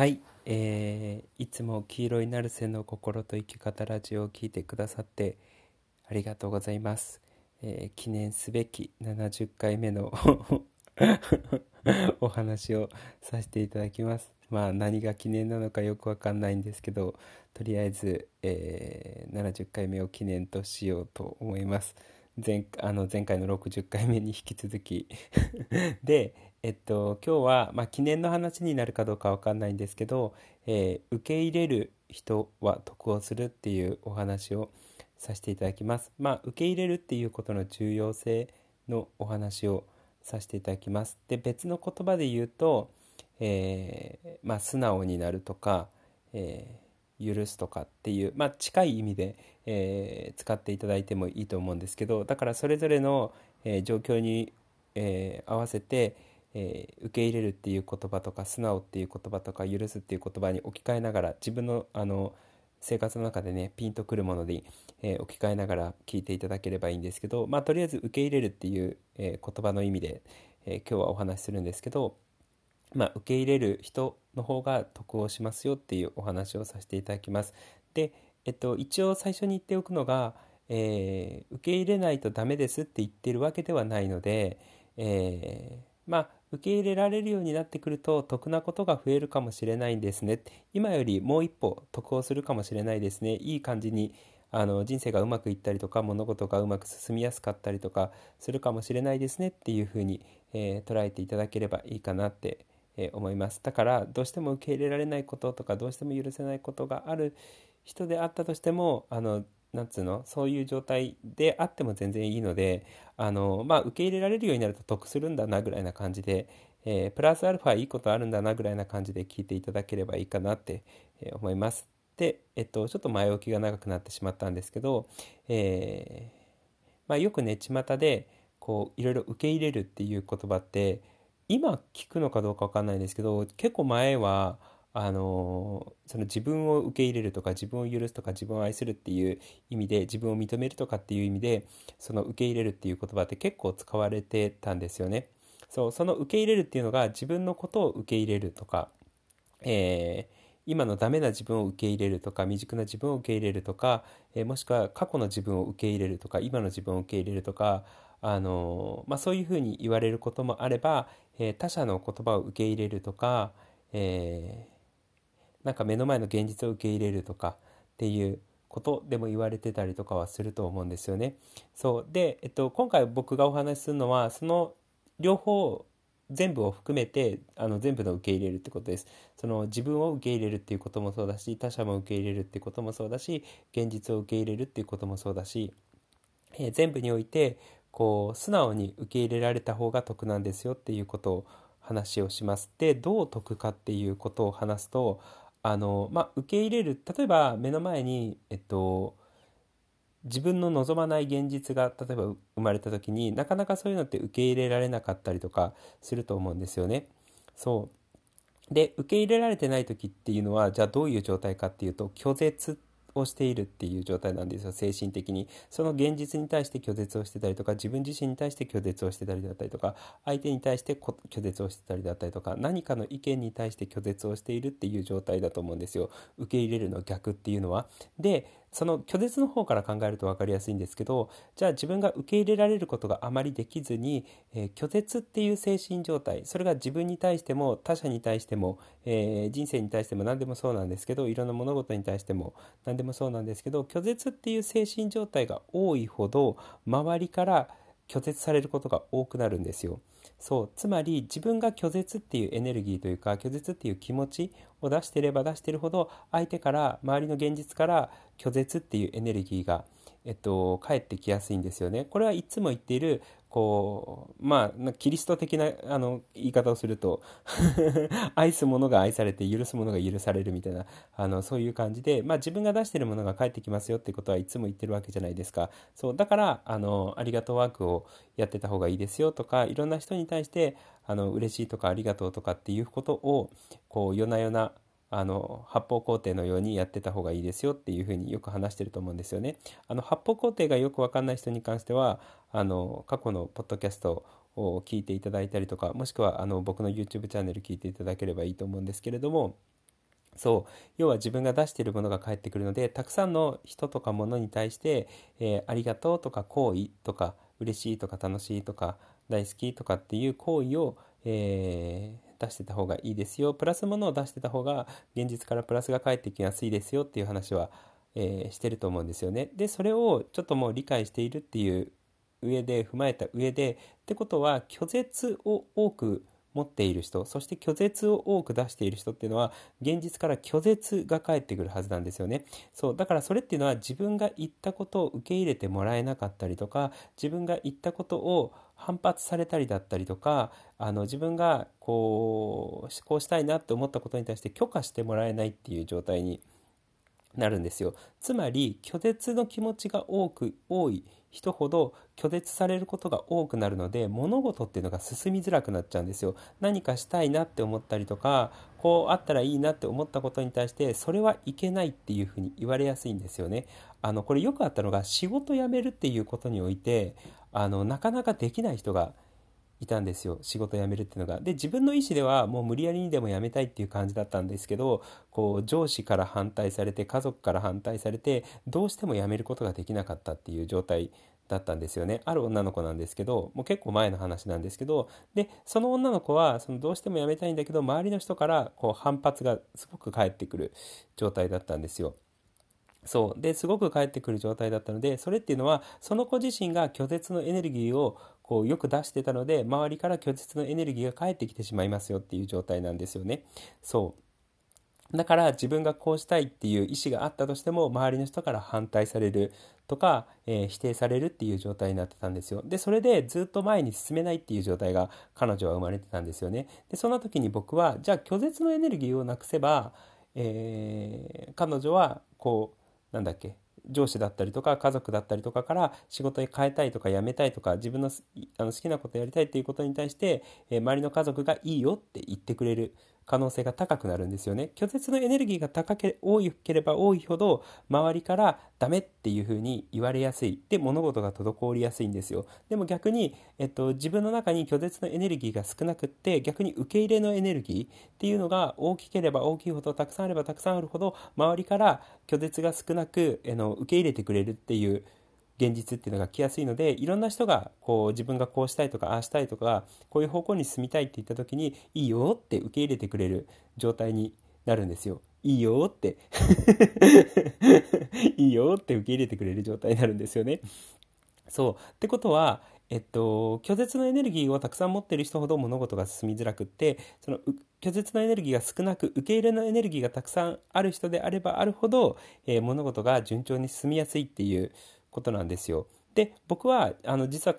はい、えーいつも黄色いナルセの心と生き方ラジオを聞いてくださってありがとうございます。えー記念すべき70回目の お話をさせていただきます。まあ何が記念なのかよくわかんないんですけど、とりあえず、えー70回目を記念としようと思います。前あの前回の60回目に引き続き で、えっと、今日は、まあ、記念の話になるかどうかわかんないんですけど、えー受け入れる人は得をするっていうお話をさせていただきます。まあ、受け入れるっていうことの重要性のお話をさせていただきます。で、別の言葉で言うと、えーまあ、素直になるとか、えー許すとかっていう、まあ、近い意味で、えー使っていただいてもいいと思うんですけどだからそれぞれの、えー状況に、えー合わせて、えー受け入れるっていう言葉とか素直っていう言葉とか許すっていう言葉に置き換えながら自分のあの生活の中でねピンとくるもので、えー置き換えながら聞いていただければいいんですけど、まあ、とりあえず受け入れるっていう、えー言葉の意味で、えー今日はお話しするんですけど、まあ、受け入れる人の方が得をしますよっていうお話をさせていただきます。で、えっと、一応最初に言っておくのが、えー受け入れないとダメですって言ってるわけではないので、えーまあ受け入れられるようになってくると得なことが増えるかもしれないんですね。今よりもう一歩得をするかもしれないですね。いい感じにあの人生がうまくいったりとか物事がうまく進みやすかったりとかするかもしれないですね。っていうふうに、えー捉えていただければいいかなって、え思います。だからどうしても受け入れられないこととかどうしても許せないことがある人であったとしてもあのなんつうの？そういう状態であっても全然いいのであの、まあ、受け入れられるようになると得するんだなぐらいな感じで、えープラスアルファいいことあるんだなぐらいな感じで聞いていただければいいかなって、思います。で、えっと、ちょっと前置きが長くなってしまったんですけど、えーまあ、よくね巷でこういろいろ受け入れるっていう言葉って今聞くのかどうかわかんないんですけど結構前はあのその自分を受け入れるとか自分を許すとか自分を愛するっていう意味で自分を認めるとかっていう意味でその受け入れるっていう言葉って結構使われてたんですよね。そうその受け入れるっていうのが自分のことを受け入れるとか、えー今のダメな自分を受け入れるとか未熟な自分を受け入れるとか、えーもしくは過去の自分を受け入れるとか今の自分を受け入れるとか、あのまあ、そういうふうに言われることもあれば、えー他者の言葉を受け入れるとか、えーなんか目の前の現実を受け入れるとかっていうことでも言われてたりとかはすると思うんですよね。そうで、えっと、今回僕がお話しするのはその両方全部を含めてあの全部の受け入れるってことです。その自分を受け入れるっていうこともそうだし他者も受け入れるっていうこともそうだし現実を受け入れるっていうこともそうだし、えー全部においてこう素直に受け入れられた方が得なんですよっていうことを話をします。でどう得かっていうことを話すとあの、まあ、受け入れる例えば目の前に、えっと、自分の望まない現実が例えば生まれた時になかなかそういうのって受け入れられなかったりとかすると思うんですよね。そうで受け入れられてない時っていうのはじゃあどういう状態かっていうと拒絶をしているっていう状態なんですよ精神的に。その現実に対して拒絶をしてたりとか自分自身に対して拒絶をしてたりだったりとか相手に対して拒絶をしてたりだったりとか何かの意見に対して拒絶をしているっていう状態だと思うんですよ。受け入れるの逆っていうのは。でその拒絶の方から考えると分かりやすいんですけどじゃあ自分が受け入れられることがあまりできずに、えー拒絶っていう精神状態それが自分に対しても他者に対しても、えー人生に対しても何でもそうなんですけどいろんな物事に対しても何でもそうなんですけど拒絶っていう精神状態が多いほど周りから拒絶されることが多くなるんですよ。そうつまり自分が拒絶っていうエネルギーというか拒絶っていう気持ちを出してれば出してるほど相手から周りの現実から拒絶っていうエネルギーが、えっと、返ってきやすいんですよね。これはいつも言っているこうまあキリスト的なあの言い方をすると 愛す者が愛されて許す者が許されるみたいなあのそういう感じで、まあ、自分が出してるものが返ってきますよってことはいつも言ってるわけじゃないですか。そうだからあのありがとうワークをやってた方がいいですよとかいろんな人に対してあの嬉しいとかありがとうとかっていうことをこう夜な夜なあの発泡工程のようにやってた方がいいですよっていうふうによく話してると思うんですよね。あの発泡工程がよくわかんない人に関してはあの過去のポッドキャストを聞いていただいたりとかもしくはあの僕の YouTube チャンネル聞いていただければいいと思うんですけれどもそう要は自分が出しているものが返ってくるのでたくさんの人とか物に対して、えーありがとうとか好意とか嬉しいとか楽しいとか大好きとかっていう行為を、えー出してた方がいいですよプラスものを出してた方が現実からプラスが返ってきやすいですよっていう話は、えーしてると思うんですよね。でそれをちょっともう理解しているっていう上で踏まえた上でってことは拒絶を多く持っている人そして拒絶を多く出している人っていうのは現実から拒絶が返ってくるはずなんですよね。そうだからそれっていうのは自分が言ったことを受け入れてもらえなかったりとか自分が言ったことを反発されたりだったりとかあの自分がこうこうしたいなって思ったことに対して許可してもらえないっていう状態になるんですよ。つまり拒絶の気持ちが多く多い人ほど拒絶されることが多くなるので物事っていうのが進みづらくなっちゃうんですよ。何かしたいなって思ったりとかこうあったらいいなって思ったことに対してそれはいけないっていうふうに言われやすいんですよね。あのこれよくあったのが仕事辞めるっていうことにおいてあのなかなかできない人がいたんですよ仕事辞めるっていうのが。で自分の意思ではもう無理やりにでも辞めたいっていう感じだったんですけどこう上司から反対されて家族から反対されてどうしても辞めることができなかったっていう状態だったんですよねある女の子なんですけどもう結構前の話なんですけどでその女の子はそのどうしても辞めたいんだけど周りの人からこう反発がすごく返ってくる状態だったんですよ。そうですごく返ってくる状態だったのでそれっていうのはその子自身が拒絶のエネルギーをこうよく出してたので周りから拒絶のエネルギーが返ってきてしまいますよっていう状態なんですよね。そうだから自分がこうしたいっていう意思があったとしても周りの人から反対されるとか、えー否定されるっていう状態になってたんですよ。でそれでずっと前に進めないっていう状態が彼女は生まれてたんですよね。でそんな時に僕はじゃあ拒絶のエネルギーをなくせば、えー彼女はこうなんだっけ上司だったりとか家族だったりとかから仕事に変えたいとか辞めたいとか自分のあの好きなことやりたいっていうことに対して、え周りの家族がいいよって言ってくれる。可能性が高くなるんですよね。拒絶のエネルギーが高け多ければ多いほど周りからダメっていうふうに言われやすい。で物事が滞りやすいんですよ。でも逆に、えっと、自分の中に拒絶のエネルギーが少なくって逆に受け入れのエネルギーっていうのが大きければ大きいほどたくさんあればたくさんあるほど周りから拒絶が少なくあの受け入れてくれるっていう現実っていうのが来やすいのでいろんな人がこう自分がこうしたいとかああしたいとかこういう方向に進みたいって言った時にいいよって受け入れてくれる状態になるんですよ。いいよって いいよって受け入れてくれる状態になるんですよね。そうってことは、えっと、拒絶のエネルギーをたくさん持っている人ほど物事が進みづらくってその拒絶のエネルギーが少なく受け入れのエネルギーがたくさんある人であればあるほど、えー物事が順調に進みやすいっていうことなんですよ。で僕はあの実は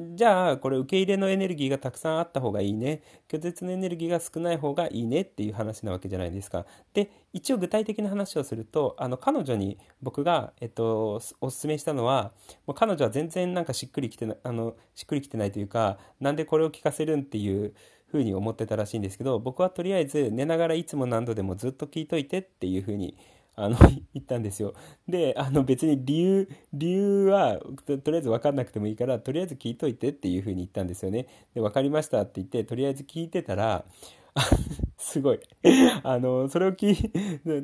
じゃあこれ受け入れのエネルギーがたくさんあった方がいいね拒絶のエネルギーが少ない方がいいねっていう話なわけじゃないですか。で一応具体的な話をするとあの彼女に僕が、えっと、おすすめしたのはもう彼女は全然なんかしっくりきてなあのしっくりきてないというかなんでこれを聞かせるんっていうふうに思ってたらしいんですけど僕はとりあえず寝ながらいつも何度でもずっと聞いといてっていうふうにあの 言ったんですよ。であの別に理由理由はととりあえず分かんなくてもいいからとりあえず聞いといてっていうふうに言ったんですよね。で分かりましたって言ってとりあえず聞いてたらすごい。あのそれを聞い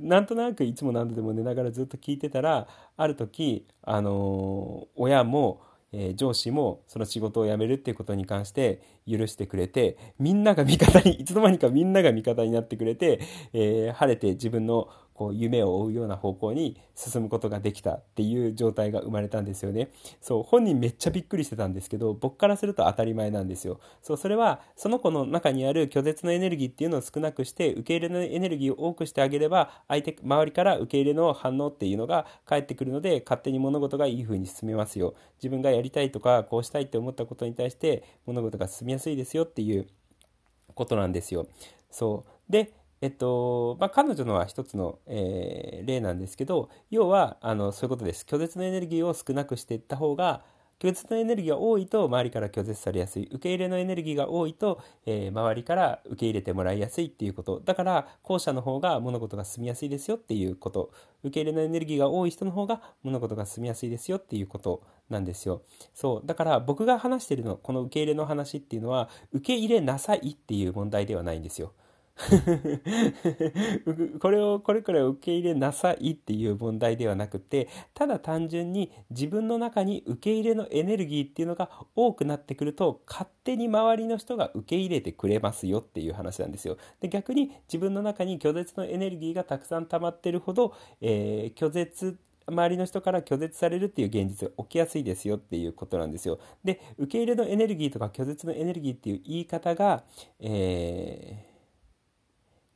なんとなくいつも何度でも寝ながらずっと聞いてたらある時あの親もえー上司もその仕事を辞めるっていうことに関して許してくれてみんなが味方にいつの間にかみんなが味方になってくれて、えー晴れて自分のこう夢を追うような方向に進むことができたっていう状態が生まれたんですよね。そう本人めっちゃびっくりしてたんですけど僕からすると当たり前なんですよ。そうそれはその子の中にある拒絶のエネルギーっていうのを少なくして受け入れのエネルギーを多くしてあげれば相手周りから受け入れの反応っていうのが返ってくるので勝手に物事がいい風に進めますよ。自分がやりたいとかこうしたいって思ったことに対して物事が進みやすいですよっていうことなんですよ。そうでえっとまあ、彼女のは一つの、えー例なんですけど要はあのそういうことです。拒絶のエネルギーを少なくしていった方が拒絶のエネルギーが多いと周りから拒絶されやすい。受け入れのエネルギーが多いと、えー周りから受け入れてもらいやすいっていうこと。だから後者の方が物事が進みやすいですよっていうこと。受け入れのエネルギーが多い人の方が物事が進みやすいですよっていうことなんですよ。そう。だから僕が話してるのこの受け入れの話っていうのは受け入れなさいっていう問題ではないんですよ。これをこれからい受け入れなさいっていう問題ではなくてただ単純に自分の中に受け入れのエネルギーっていうのが多くなってくると勝手に周りの人が受け入れてくれますよっていう話なんですよ。で逆に自分の中に拒絶のエネルギーがたくさん溜まってるほど、えー、拒絶周りの人から拒絶されるっていう現実が起きやすいですよっていうことなんですよ。で受け入れのエネルギーとか拒絶のエネルギーっていう言い方が、えー、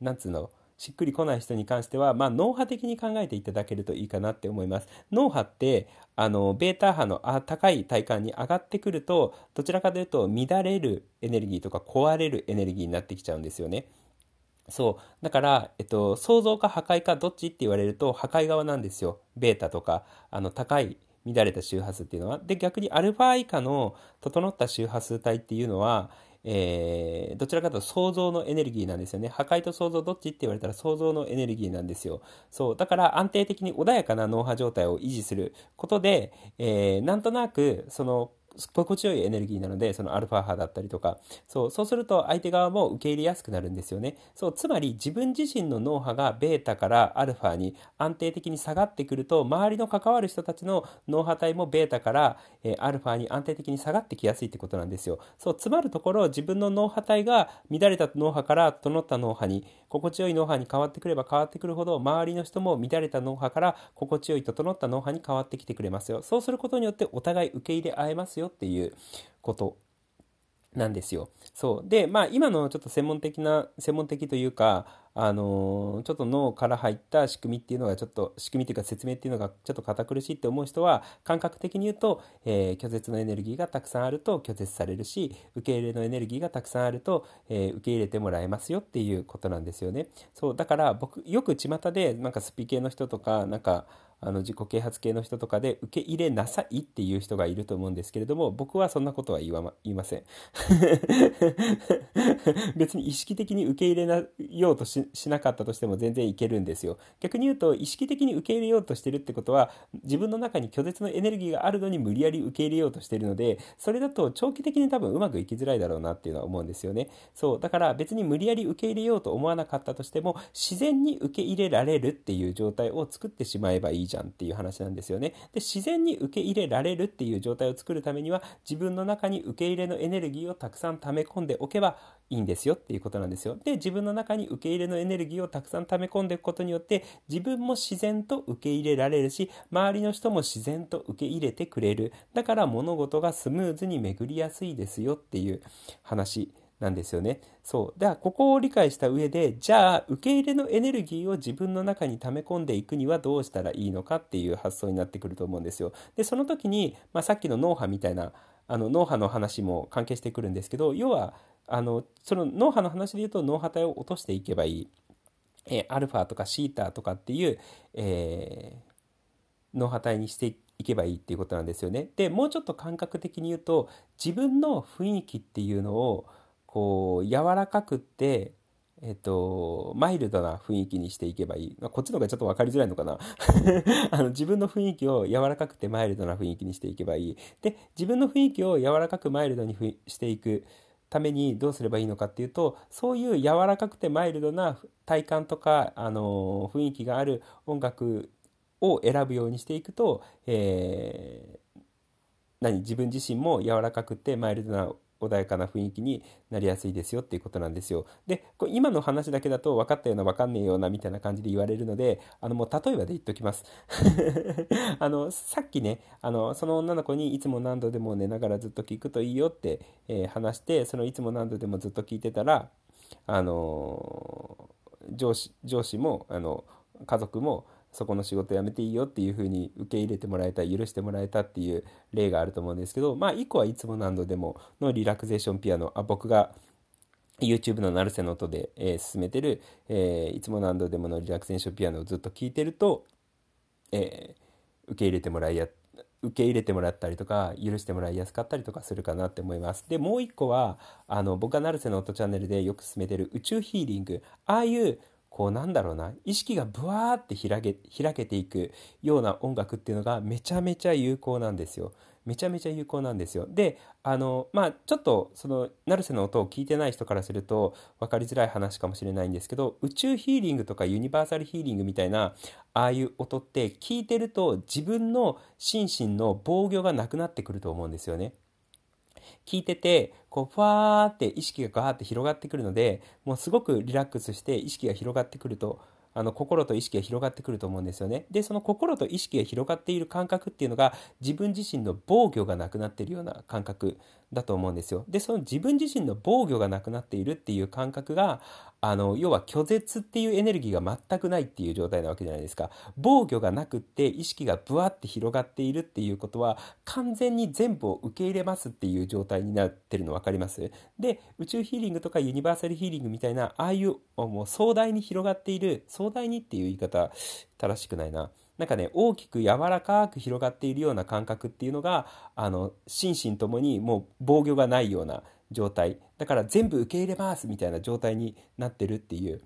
なんつうの？しっくりこない人に関しては、まあ、脳波的に考えていただけるといいかなって思います。脳波ってあのベータ波のあ高い体感に上がってくるとどちらかというと乱れるエネルギーとか壊れるエネルギーになってきちゃうんですよね。そう。だから、えっと、創造か破壊かどっちって言われると破壊側なんですよ。ベータとか、あの、高い乱れた周波数っていうのは。で、逆にアルファ以下の整った周波数帯っていうのは、えー、どちらかというと創造のエネルギーなんですよね。破壊と創造どっちって言われたら創造のエネルギーなんですよ。そう。だから安定的に穏やかな脳波状態を維持することで、えー、なんとなく、その、心地よいエネルギーなので、そのアルファ波だったりとか、そう、そうすると相手側も受け入れやすくなるんですよね。そう、つまり自分自身の脳波がベータからアルファに安定的に下がってくると、周りの関わる人たちの脳波体もベータから、えー、アルファに安定的に下がってきやすいってことなんですよ。そう、つまるところ、自分の脳波体が乱れた脳波から整った脳波に、心地よい脳波に変わってくれば変わってくるほど、周りの人も乱れた脳波から心地よい整った脳波に変わってきてくれますよ。そうすることによってお互い受け入れ合えますよっていうことなんですよ。そう。で、まあ今のちょっと専門的な、専門的というか、あのー、ちょっと脳から入った仕組みっていうのがちょっと、仕組みっていうか説明っていうのがちょっと堅苦しいって思う人は、感覚的に言うと、えー、拒絶のエネルギーがたくさんあると拒絶されるし、受け入れのエネルギーがたくさんあると、えー、受け入れてもらえますよっていうことなんですよね。そう。だから僕、よく巷でなんかスピ系の人とか、なんか、あの自己啓発系の人とかで受け入れなさいっていう人がいると思うんですけれども僕はそんなことは言わ、ま、言いません。別に意識的に受け入れなようとしなかったとしても全然いけるんですよ。逆に言うと意識的に受け入れようとしてるってことは自分の中に拒絶のエネルギーがあるのに無理やり受け入れようとしてるのでそれだと長期的に多分うまくいきづらいだろうなっていうのは思うんですよね。そうだから別に無理やり受け入れようと思わなかったとしても自然に受け入れられるっていう状態を作ってしまえばいいじゃんっていう話なんですよね。で、自然に受け入れられるっていう状態を作るためには、自分の中に受け入れのエネルギーをたくさん溜め込んでおけばいいんですよっていうことなんですよ。で、自分の中に受け入れのエネルギーをたくさん溜め込んでいくことによって、自分も自然と受け入れられるし、周りの人も自然と受け入れてくれる。だから物事がスムーズに巡りやすいですよっていう話なんですよね。そう。では、ここを理解した上で、じゃあ、受け入れのエネルギーを自分の中に溜め込んでいくにはどうしたらいいのかっていう発想になってくると思うんですよ。で、その時に、まあ、さっきの脳波みたいな、あの、脳波の話も関係してくるんですけど、要は、あの、その脳波の話で言うと、脳波体を落としていけばいい。えー、アルファとかシータとかっていう、えー、脳波体にしていけばいいっていうことなんですよね。で、もうちょっと感覚的に言うと、自分の雰囲気っていうのを、こう柔らかくってえっと、マイルドな雰囲気にしていけばいい。こっちの方がちょっと分かりづらいのかな あの自分の雰囲気を柔らかくてマイルドな雰囲気にしていけばいい。で、自分の雰囲気を柔らかくマイルドにしていくためにどうすればいいのかっていうと、そういう柔らかくてマイルドな体感とか、あの雰囲気がある音楽を選ぶようにしていくと、えー、何？自分自身も柔らかくてマイルドな穏やかな雰囲気になりやすいですよっていうことなんですよ。で、今の話だけだと分かったような分かんねえようなみたいな感じで言われるので、あのもう例えばで言っときます。あの、さっきね、あの、その女の子にいつも何度でも寝ながらずっと聞くといいよって、えー、話して、そのいつも何度でもずっと聞いてたら、あの上司、上司も、あの、家族も、そこの仕事辞めていいよっていうふうに受け入れてもらえた許してもらえたっていう例があると思うんですけどまあ1個はいつも何度でものリラクゼーションピアノあ僕が YouTube の成瀬の音で、えー、進めてる、えー、いつも何度でものリラクゼーションピアノをずっと聴いてると、えー、受け入れてもらいや受け入れてもらったりとか許してもらいやすかったりとかするかなって思います。でもう一個はあの僕が成瀬の音チャンネルでよく進めてる宇宙ヒーリング。ああいうこうなんだろうな意識がブワーって開け開けていくような音楽っていうのがめちゃめちゃ有効なんですよ。めちゃめちゃ有効なんですよ。であのまあちょっとその成瀬の音を聞いてない人からすると分かりづらい話かもしれないんですけど宇宙ヒーリングとかユニバーサルヒーリングみたいなああいう音って聞いてると自分の心身の防御がなくなってくると思うんですよね。聞いててこうファーって意識がガーって広がってくるのでもうすごくリラックスして意識が広がってくるとあの心と意識が広がってくると思うんですよね。でその心と意識が広がっている感覚っていうのが自分自身の防御がなくなっているような感覚だと思うんですよ。でその自分自身の防御がなくなっているっていう感覚があの要は拒絶っていうエネルギーが全くないっていう状態なわけじゃないですか。防御がなくって意識がブワって広がっているっていうことは完全に全部を受け入れますっていう状態になってるの分かります？で宇宙ヒーリングとかユニバーサルヒーリングみたいなああいうもう壮大に広がっている壮大にっていう言い方正しくないな。なんかね大きく柔らかく広がっているような感覚っていうのがあの心身ともにもう防御がないような状態。だから全部受け入れますみたいな状態になってるっていう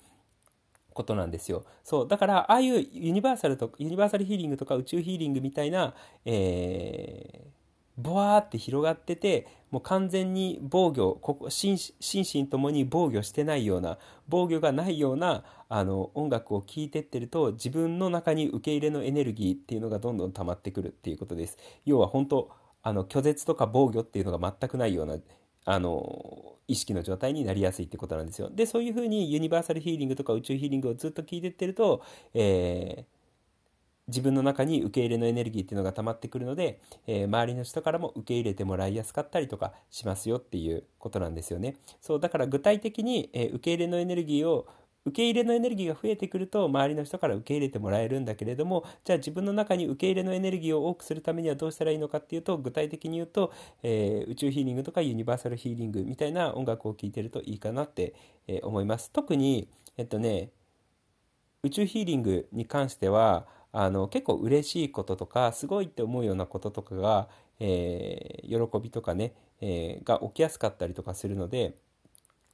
ことなんですよ。そうだからああいうユニバーサルとユニバーサルヒーリングとか宇宙ヒーリングみたいな、えー、ボワーって広がっててもう完全に防御ここ心身ともに防御してないような防御がないようなあの音楽を聴いてってると自分の中に受け入れのエネルギーっていうのがどんどん溜まってくるっていうことです要は本当あの拒絶とか防御っていうのが全くないようなあの意識の状態になりやすいってことなんですよ。でそういうふうにユニバーサルヒーリングとか宇宙ヒーリングをずっと聞いてってると、えー、自分の中に受け入れのエネルギーっていうのが溜まってくるので、えー、周りの人からも受け入れてもらいやすかったりとかしますよっていうことなんですよね。そうだから具体的に、えー、受け入れのエネルギーを受け入れのエネルギーが増えてくると周りの人から受け入れてもらえるんだけれどもじゃあ自分の中に受け入れのエネルギーを多くするためにはどうしたらいいのかっていうと具体的に言うと、えー、宇宙ヒーリングとかユニバーサルヒーリングみたいな音楽を聴いてるといいかなって、え、思います特にえっとね宇宙ヒーリングに関してはあの結構嬉しいこととかすごいって思うようなこととかが、えー、喜びとかね、えー、が起きやすかったりとかするので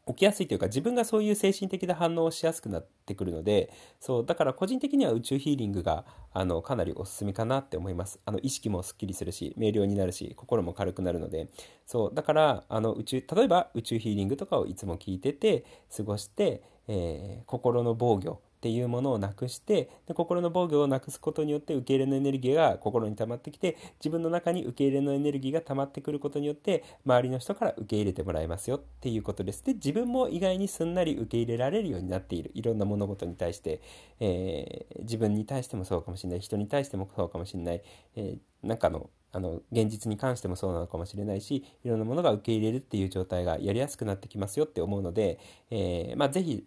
起きやすいというか自分がそういう精神的な反応をしやすくなってくるのでそうだから個人的には宇宙ヒーリングがあのかなりおすすめかなって思います。あの意識もすっきりするし明瞭になるし心も軽くなるので。そうだからあの宇宙例えば宇宙ヒーリングとかをいつも聞いてて過ごして、えー、心の防御っていうものをなくしてで心の防御をなくすことによって受け入れのエネルギーが心に溜まってきて自分の中に受け入れのエネルギーが溜まってくることによって周りの人から受け入れてもらえますよっていうことです。で自分も意外にすんなり受け入れられるようになっている。いろんな物事に対して、えー、自分に対してもそうかもしれない。人に対してもそうかもしれない、えー、なんかのあの現実に関してもそうなのかもしれないしいろんなものが受け入れるっていう状態がやりやすくなってきますよって思うので、えー、まあ、是非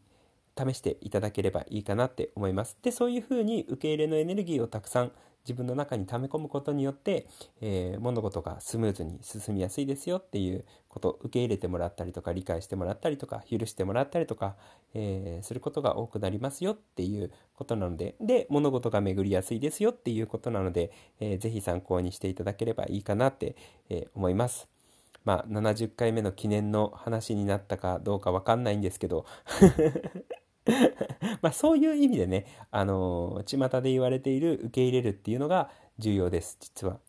試していただければいいかなって思います。でそういうふうに受け入れのエネルギーをたくさん自分の中に溜め込むことによって、えー、物事がスムーズに進みやすいですよっていうこと受け入れてもらったりとか理解してもらったりとか許してもらったりとか、えー、することが多くなりますよっていうことなのでで物事が巡りやすいですよっていうことなので、えー、ぜひ参考にしていただければいいかなって、え思います。まあ、70回目の記念の話になったかどうかわかんないんですけど まあそういう意味でね、あのー、巷で言われている受け入れるっていうのが重要です、実は。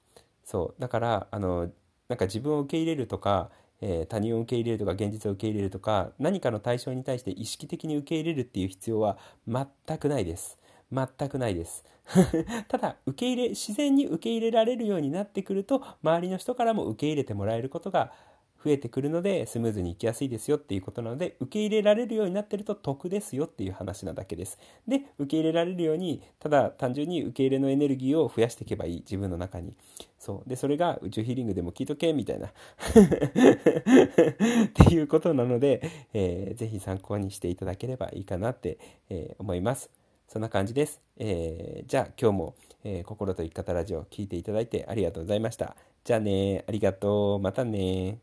そう。だから、あのー、なんか自分を受け入れるとか、えー、他人を受け入れるとか現実を受け入れるとか何かの対象に対して意識的に受け入れるっていう必要は全くないです。全くないです。ただ受け入れ自然に受け入れられるようになってくると周りの人からも受け入れてもらえることが増えてくるのでスムーズにいきやすいですよっていうことなので受け入れられるようになってると得ですよっていう話なだけです。で受け入れられるようにただ単純に受け入れのエネルギーを増やしていけばいい自分の中に。そうでそれが宇宙ヒーリングでも聞いとけみたいな っていうことなので、えー、ぜひ参考にしていただければいいかなって、えー、思います。そんな感じです。えー、じゃあ今日も、えー、心と生き方ラジオ聴いていただいてありがとうございました。じゃあねありがとう。またね